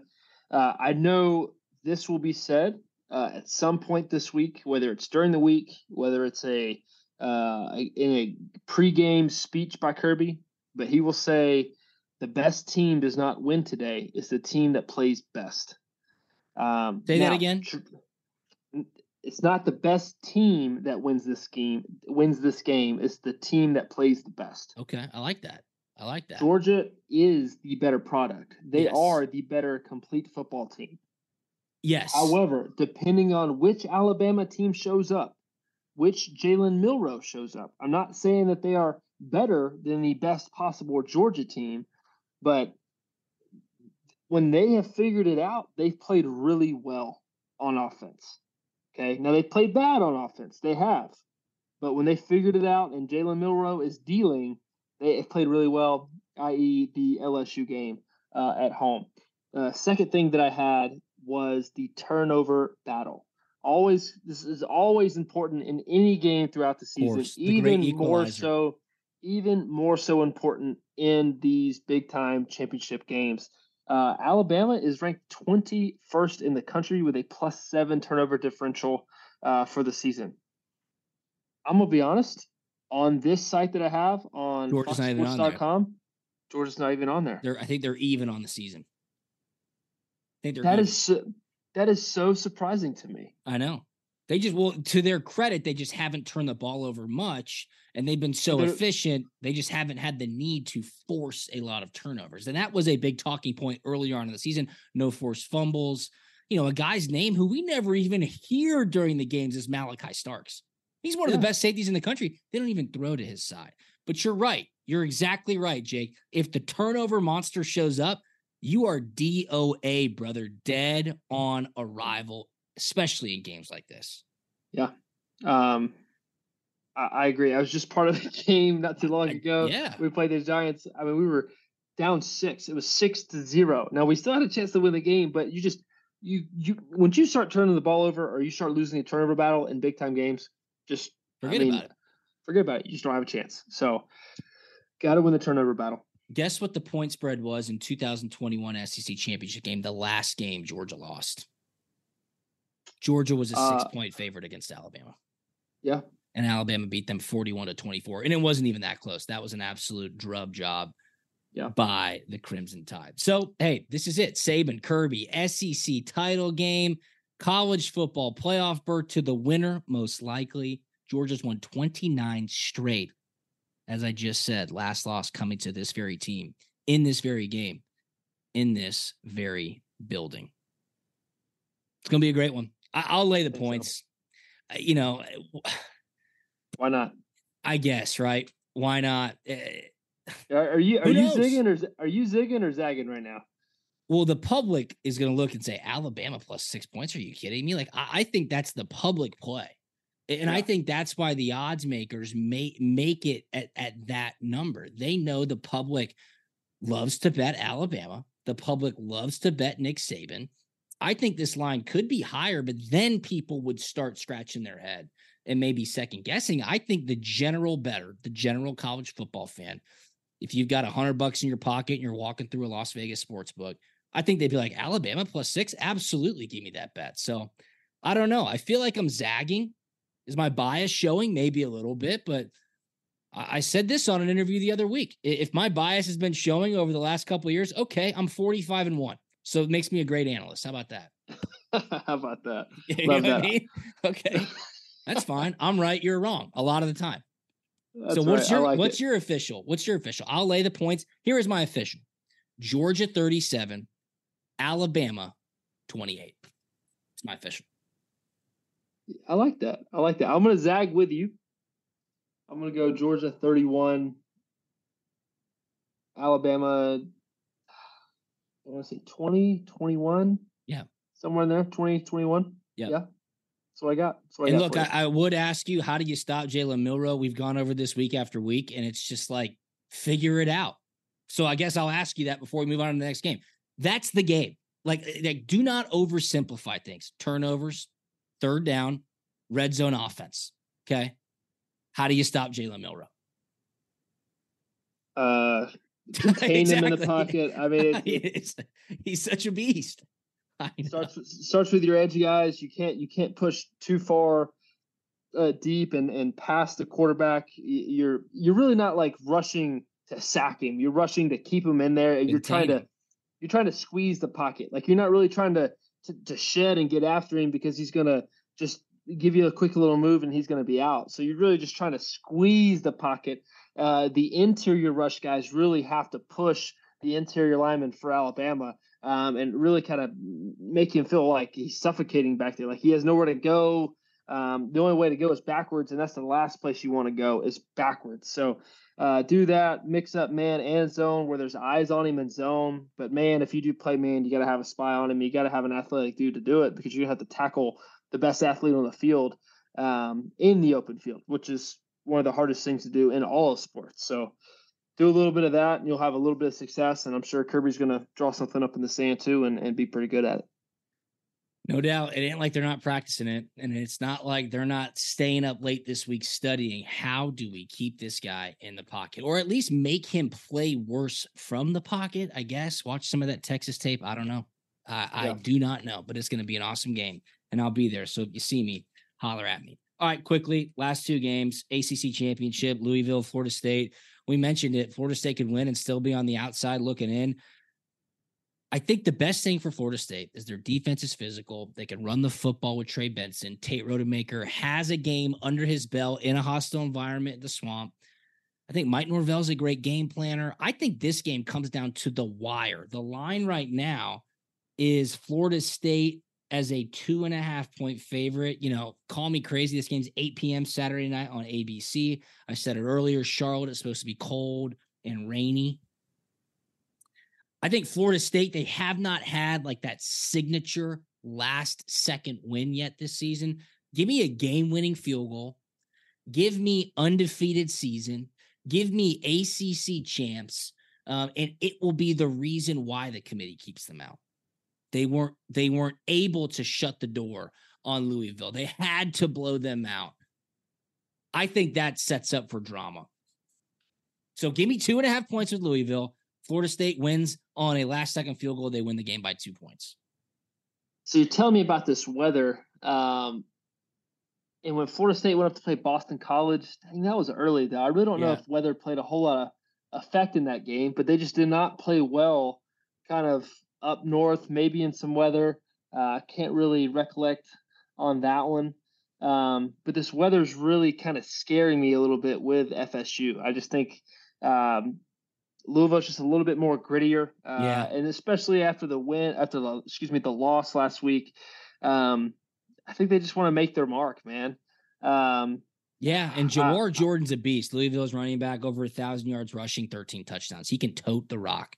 Uh, I know this will be said uh, at some point this week, whether it's during the week, whether it's a uh, in a pregame speech by Kirby, but he will say the best team does not win today; it's the team that plays best. Um, Say that again? tr- It's not the best team that wins this game. Wins this game. It's the team that plays the best. Okay. I like that. I like that. Georgia is the better product. They Yes. are the better complete football team. yes. However, depending on which Alabama team shows up, which Jalen Milroe shows up, I'm not saying that they are better than the best possible Georgia team, but when they have figured it out, they've played really well on offense. Okay. Now they played bad on offense. They have. But when they figured it out and Jalen Milroe is dealing, they played really well, i.e., the LSU game uh, at home. Uh, second thing that I had was the turnover battle. Always, this is always important in any game throughout the season. course, the even more so, even more so important in these big time championship games. Uh, Alabama is ranked 21st in the country with a plus seven turnover differential uh, for the season. I'm gonna be honest. On this site that I have on Georgia's not even on there. Georgia's not even on there. They're I think they're even on the season. I think they're That is so, that is so surprising to me. I know. They just well, to their credit, they just haven't turned the ball over much, and they've been so They're- efficient. They just haven't had the need to force a lot of turnovers, and that was a big talking point earlier on in the season. No forced fumbles. You know, a guy's name who we never even hear during the games is Malaki Starks. He's one of the best safeties in the country. They don't even throw to his side. But you're right. You're exactly right, Jake. If the turnover monster shows up, you are DOA, brother, dead on arrival, especially in games like this. Yeah. Um, I, I agree. I was just part of the game not too long I- ago. yeah. we played the Giants. I mean, we were down six. It was six to zero. Now we still had a chance to win the game, but you just you you once you start turning the ball over or you start losing the turnover battle in big time games, just Forget I mean, about it. Forget about it. You just don't have a chance. So, got to win the turnover battle. Guess what the point spread was in 2021 SEC championship game, the last game Georgia lost. Georgia was a Uh, six point favorite against Alabama. Yeah. And Alabama beat them 41 to 24. And it wasn't even that close. That was an absolute drub job Yeah. by the Crimson Tide. So, hey, this is it. Saban, Kirby, SEC title game, college football playoff berth to the winner, most likely. Georgia's won 29 straight. As I just said, last loss coming to this very team in this very game, in this very building. It's going to be a great one. I- will lay the points. So. You know, why not? I guess, right? Why not? Eh, are, are you are you zigging or are you zigging or zagging right now? Well, the public is going to look and say Alabama plus six points. Are you kidding me? Like I, I think that's the public play, and yeah. I think that's why the odds makers make make it at, at that number. They know the public loves to bet Alabama. The public loves to bet Nick Saban. I think this line could be higher, but then people would start scratching their head and maybe second guessing. I think the general better, the general college football fan, if you've got a hundred bucks in your pocket and you're walking through a Las Vegas sports book, I think they'd be like Alabama plus six. Absolutely, give me that bet. So I don't know. I feel like I'm zagging. Is my bias showing? Maybe a little bit, but I said this on an interview the other week. If my bias has been showing over the last couple years, okay, I'm 45 and one. So it makes me a great analyst. How about that? How about that? you Love that. I mean? Okay. That's fine. I'm right. You're wrong a lot of the time. That's so what's right. your like what's it. your official? What's your official? I'll lay the points. Here is my official. Georgia 37, Alabama 28. It's my official. I like that. I like that. I'm gonna zag with you. I'm gonna go Georgia 31, Alabama. I want to say 20, 21. Yeah. Somewhere in there, 20, 21. Yeah. Yeah. That's what I got. What I and got look, I, I, would ask you, how do you stop Jalen Milroe? We've gone over this week after week, and it's just like figure it out. So I guess I'll ask you that before we move on to the next game. That's the game. Like, eh, like do not oversimplify things. Turnovers, third down, red zone offense. Okay. How do you stop Jalen Milroe? Uh, contain exactly. him in the pocket. I mean, it, he's such a beast starts starts with your edge guys. You can't you can't push too far uh, deep and and past the quarterback. You're you're really not like rushing to sack him. You're rushing to keep him in there, and you're trying to you're trying to squeeze the pocket. Like you're not really trying to to, to shed and get after him because he's gonna just give you a quick little move and he's going to be out. So you're really just trying to squeeze the pocket. Uh, the interior rush guys really have to push the interior lineman for Alabama um, and really kind of make him feel like he's suffocating back there, like he has nowhere to go. Um, the only way to go is backwards, and that's the last place you want to go is backwards. So uh, do that, mix up man and zone where there's eyes on him in zone. But man, if you do play man, you got to have a spy on him. You got to have an athletic dude to do it because you have to tackle the best athlete on the field um, in the open field, which is one of the hardest things to do in all of sports. So do a little bit of that and you'll have a little bit of success. And I'm sure Kirby's going to draw something up in the sand too and, and be pretty good at it. No doubt. It ain't like they're not practicing it. And it's not like they're not staying up late this week studying how do we keep this guy in the pocket or at least make him play worse from the pocket, I guess. Watch some of that Texas tape. I don't know. I, yeah. I do not know, but it's going to be an awesome game and I'll be there. So if you see me, holler at me. All right, quickly, last two games ACC championship, Louisville, Florida State we mentioned it. Florida State could win and still be on the outside looking in. I think the best thing for Florida State is their defense is physical. They can run the football with Trey Benson. Tate Rodemaker has a game under his belt in a hostile environment the swamp. I think Mike Norvell's a great game planner. I think this game comes down to the wire. The line right now is Florida State as a two and a half point favorite. You know, call me crazy. This game's 8 p.m. Saturday night on ABC. I said it earlier. Charlotte is supposed to be cold and rainy. I think Florida State, they have not had like that signature last second win yet this season. Give me a game winning field goal. Give me undefeated season. Give me ACC champs. Um, and it will be the reason why the committee keeps them out. They weren't they weren't able to shut the door on Louisville. They had to blow them out. I think that sets up for drama. So give me two and a half points with Louisville. Florida State wins on a last second field goal. They win the game by two points. So you tell me about this weather. Um, and when Florida State went up to play Boston College, think that was early though. I really don't yeah. know if weather played a whole lot of effect in that game, but they just did not play well kind of up north, maybe in some weather. Uh, can't really recollect on that one. Um, but this weather's really kind of scaring me a little bit with FSU. I just think um, Louisville's just a little bit more grittier, uh, Yeah. and especially after the win, after the excuse me, the loss last week. Um, I think they just want to make their mark, man. Um, Yeah, and Uh, Jordan's a beast. Louisville's running back over a thousand yards rushing, 13 touchdowns. He can tote the rock.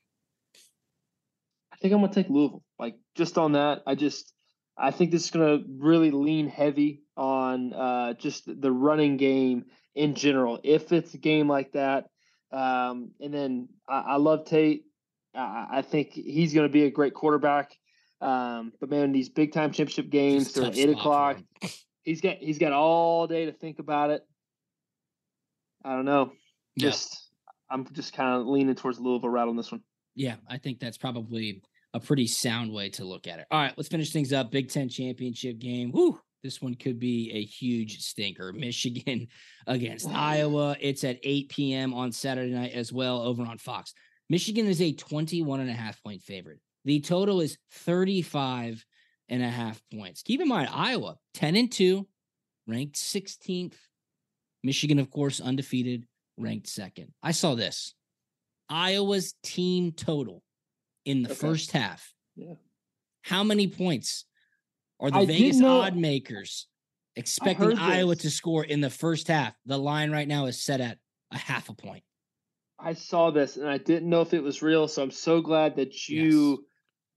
I think I'm gonna take Louisville. Like just on that, I just I think this is gonna really lean heavy on uh, just the running game in general. If it's a game like that, um, and then I, I love Tate. I, I think he's gonna be a great quarterback. Um, but man, these big time championship games, they're eight o'clock. He's got he's got all day to think about it. I don't know. Yeah. Just I'm just kind of leaning towards Louisville right on this one. Yeah, I think that's probably a pretty sound way to look at it. All right, let's finish things up. Big Ten championship game. Whoo, this one could be a huge stinker. Michigan against Iowa. It's at 8 p.m. on Saturday night as well over on Fox. Michigan is a 21 and a half point favorite. The total is 35 and a half points. Keep in mind, Iowa 10 and 2, ranked 16th. Michigan, of course, undefeated, ranked second. I saw this. Iowa's team total in the Okay. first half. Yeah. How many points are the I Vegas know- odd makers expecting Iowa this. to score in the first half? The line right now is set at a half a point. I saw this and I didn't know if it was real, so I'm so glad that you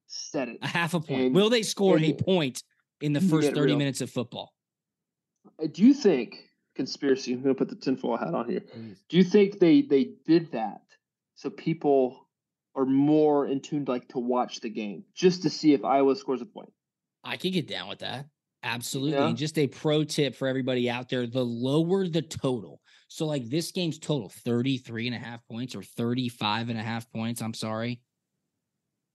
said it. A half a point. And- Will they score a point in the first 30 real. minutes of football? Uh, Do you think conspiracy? I'm gonna put the tinfoil hat on here. Do you think they they did that so people are more in tune like to watch the game just to see if Iowa scores a point? I could get down with that. Absolutely. Yeah. And just a pro tip for everybody out there the lower the total. So, like this game's total 33 and a half points or 35 and a half points. I'm sorry.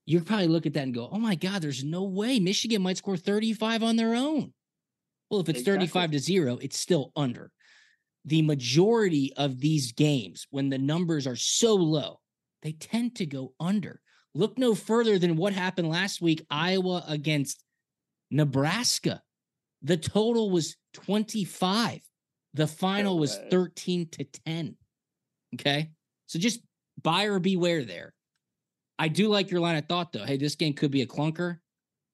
You'd probably look at that and go, oh my God, there's no way Michigan might score 35 on their own. Well, if it's Exactly. 35 to zero, it's still under. The majority of these games, when the numbers are so low, they tend to go under. Look no further than what happened last week Iowa against Nebraska. The total was 25. The final was 13 to 10. Okay. So just buyer beware there. I do like your line of thought though. Hey, this game could be a clunker.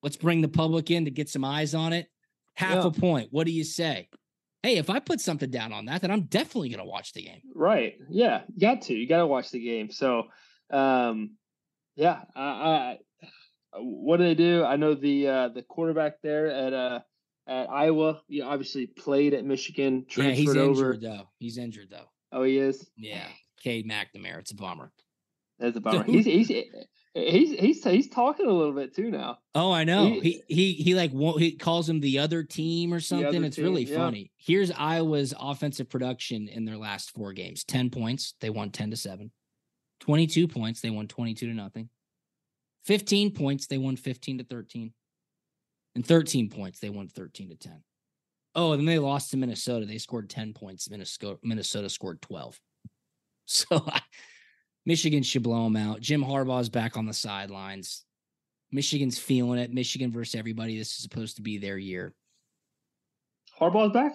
Let's bring the public in to get some eyes on it. Half Yeah. a point. What do you say? Hey, if I put something down on that, then I'm definitely going to watch the game. Right. Yeah. You got to. You got to watch the game. So, um, yeah. I, I, what do they do? I know the uh, the quarterback there at uh at Iowa. You obviously played at Michigan. Yeah, Transferred he's over. injured though. He's injured though. Oh, he is. Yeah. Cade McNamara. It's a bummer. That's a bummer. He's he's he's he's he's talking a little bit too now. Oh, I know. He- He he he like he calls him the other team or something. It's really yeah. funny. Here's Iowa's offensive production in their last four games: ten points, they won ten to seven. Twenty-two points, they won twenty-two to nothing. Fifteen points, they won fifteen to thirteen. And thirteen points, they won thirteen to ten. Oh, and then they lost to Minnesota. They scored ten points. Minnesota Minnesota scored twelve. So Michigan should blow them out. Jim Harbaugh's back on the sidelines. Michigan's feeling it. Michigan versus everybody. This is supposed to be their year. Harbaugh's back.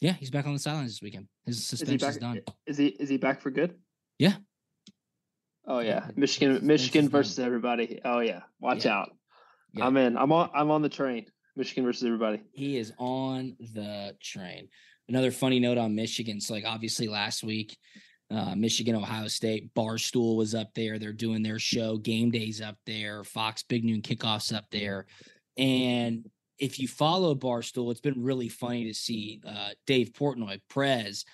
Yeah, he's back on the sidelines this weekend. His suspension Is back? done. Is he is he back for good? Yeah. Oh yeah, Michigan Michigan versus everybody. Oh yeah, watch Yeah. out. Yeah. I'm in. I'm on. I'm on the train. Michigan versus everybody. He is on the train. Another funny note on Michigan. So, like, obviously, last week, uh, Michigan, Ohio State, Barstool was up there. They're doing their show. Game Day's up there. Fox Big Noon Kickoffs up there. And if you follow Barstool, it's been really funny to see uh, Dave Portnoy, Prez,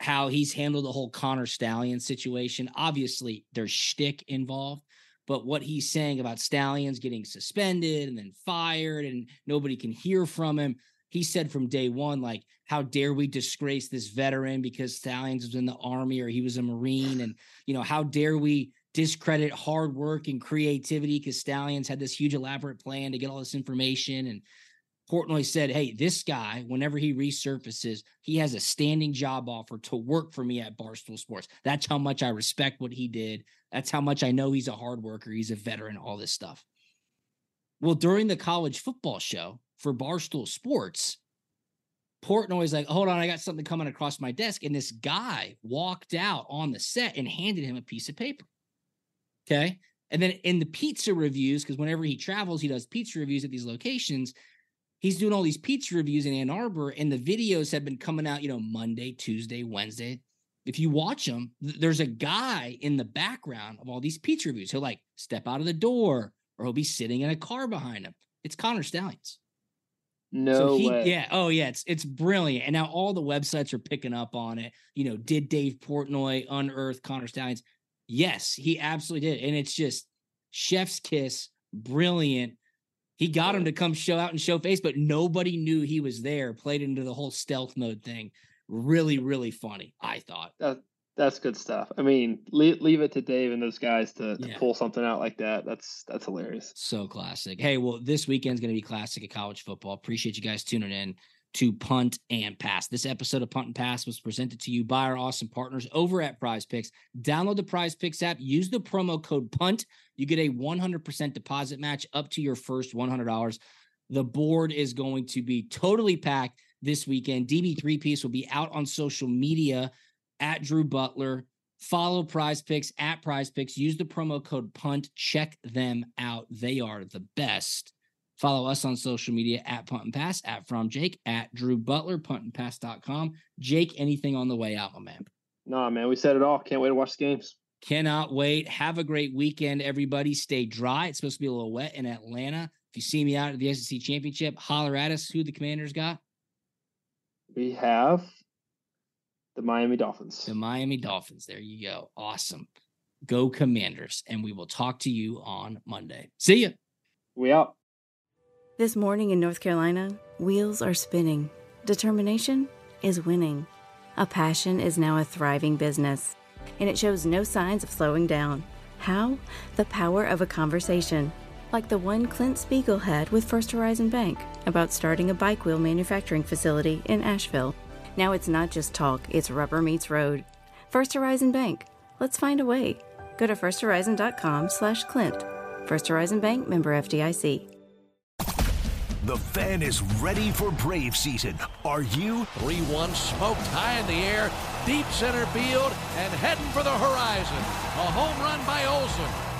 how he's handled the whole Connor Stallion situation. Obviously, there's shtick involved, but what he's saying about Stalions getting suspended and then fired and nobody can hear from him. He said from day one, like, how dare we disgrace this veteran because Stalions was in the army or he was a Marine? And, you know, how dare we discredit hard work and creativity because Stalions had this huge elaborate plan to get all this information. And Portnoy said, Hey, this guy, whenever he resurfaces, he has a standing job offer to work for me at Barstool Sports. That's how much I respect what he did. That's how much I know he's a hard worker. He's a veteran, all this stuff. Well, during the college football show for Barstool Sports, Portnoy's like, hold on, I got something coming across my desk. And this guy walked out on the set and handed him a piece of paper. Okay. And then in the pizza reviews, because whenever he travels, he does pizza reviews at these locations. He's doing all these pizza reviews in Ann Arbor, and the videos have been coming out, you know, Monday, Tuesday, Wednesday. If you watch them, th- there's a guy in the background of all these pizza reviews. He'll like step out of the door or he'll be sitting in a car behind him. It's Connor Stalions. No so he, way. yeah, oh yeah, it's it's brilliant. And now all the websites are picking up on it. You know, did Dave Portnoy unearth Connor Stalions? Yes, he absolutely did. And it's just chef's kiss, brilliant. He got him to come show out and show face, but nobody knew he was there. Played into the whole stealth mode thing. Really, really funny. I thought. That, that's good stuff. I mean, leave, leave it to Dave and those guys to, to Yeah. pull something out like that. That's that's hilarious. So classic. Hey, well, this weekend's going to be classic at college football. Appreciate you guys tuning in to Punt and Pass. This episode of Punt and Pass was presented to you by our awesome partners over at PrizePicks. Download the PrizePicks app, use the promo code PUNT. You get a 100% deposit match up to your first $100. The board is going to be totally packed this weekend. DB3 piece will be out on social media at Drew Butler. Follow PrizePicks at PrizePicks. Use the promo code PUNT. Check them out. They are the best. Follow us on social media at Punt and Pass, at Fromm Jake, at Drew Butler, puntandpass.com. Jake, anything on the way out, my man? Nah, man, we said it all. Can't wait to watch the games. Cannot wait. Have a great weekend, everybody. Stay dry. It's supposed to be a little wet in Atlanta. If you see me out at the SEC Championship, holler at us. Who the Commanders got? We have the Miami Dolphins. The Miami Dolphins. There you go. Awesome. Go Commanders. And we will talk to you on Monday. See ya. We out. This morning in North Carolina, wheels are spinning. Determination is winning. A passion is now a thriving business, and it shows no signs of slowing down. How? The power of a conversation, like the one Clint Spiegel had with First Horizon Bank about starting a bike wheel manufacturing facility in Asheville. Now it's not just talk, it's rubber meets road. First Horizon Bank. Let's find a way. Go to firsthorizon.com slash Clint. First Horizon Bank member FDIC. The fan is ready for Brave season. Are you? 3 1 smoked high in the air, deep center field, and heading for the horizon. A home run by Olson.